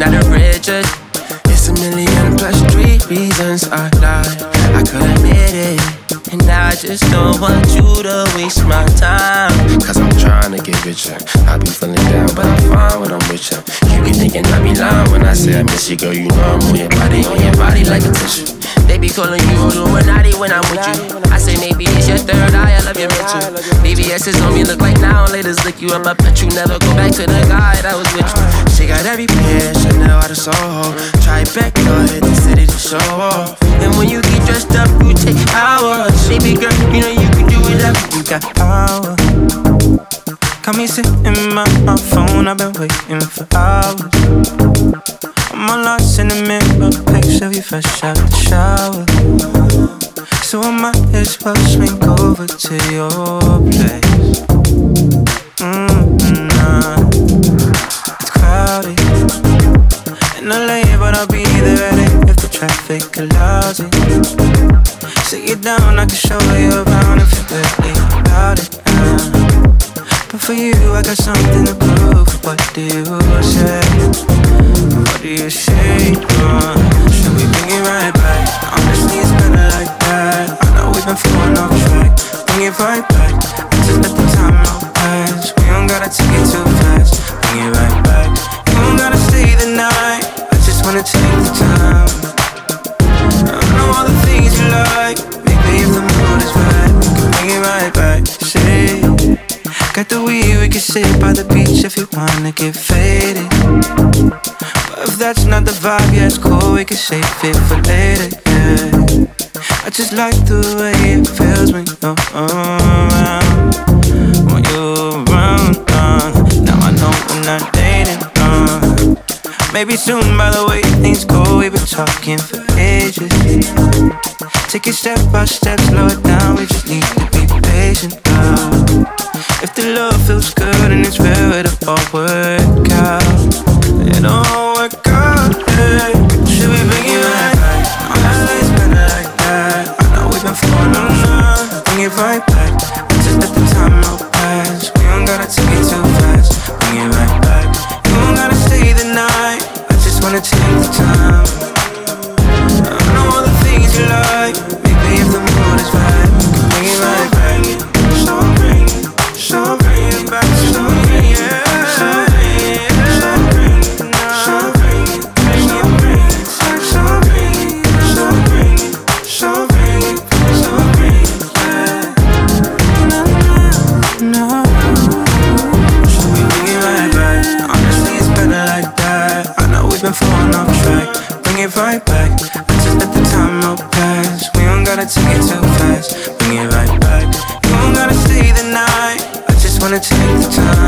not the richest. It's a million plus three reasons I lied. I could admit it. And I just don't want you to waste my time. Cause I'm trying to get richer. I be feeling down, but I'm fine when I'm with you. You be thinking I be lying when I say I miss you, girl. You know I'm on your body, on your body like a tissue. They be calling you Illuminati when I'm with you. I say maybe it's your third eye, I love your mental. VVS is on me, look like now, later lick you up. I bet you never go back to the guy that was with you. She got every pair, Chanel out of Soho. Try back, go hit the city to show off. And when you get dressed up, you take hours. Baby girl, you know you can do whatever. You got power. Got me sitting my, my phone, I've been waiting for hours. I'm lost in the mirror, picture of you fresh out the shower. So I might as well swing over to your place. Mm-hmm, nah. It's crowded in LA, but I'll be there if the traffic allows it. Sit you down, I can show you around if you're really about it. Nah. But for you, I got something to prove. What do you say? Just let the time. We don't gotta take it too fast. Bring it right back. You don't gotta stay the night. I just wanna take the time. I know all the things you like. If the mood is right, bring it right back. Say. Got the weed, we can sit by the beach if you wanna get faded. But if that's not the vibe, yeah, it's cool, we can save it for later, yeah. Just like the way it feels when you're around. When you're around, uh, now I know we're not dating, uh. Maybe soon, by the way things go, we've been talking for ages. Take it step by step, slow it down, we just need to be patient, uh. If the love feels good and it's real, it'll all work falling off track. Bring it right back. I just let the time out pass. We don't gotta take it too fast. Bring it right back. You don't gotta stay the night. I just wanna take the time.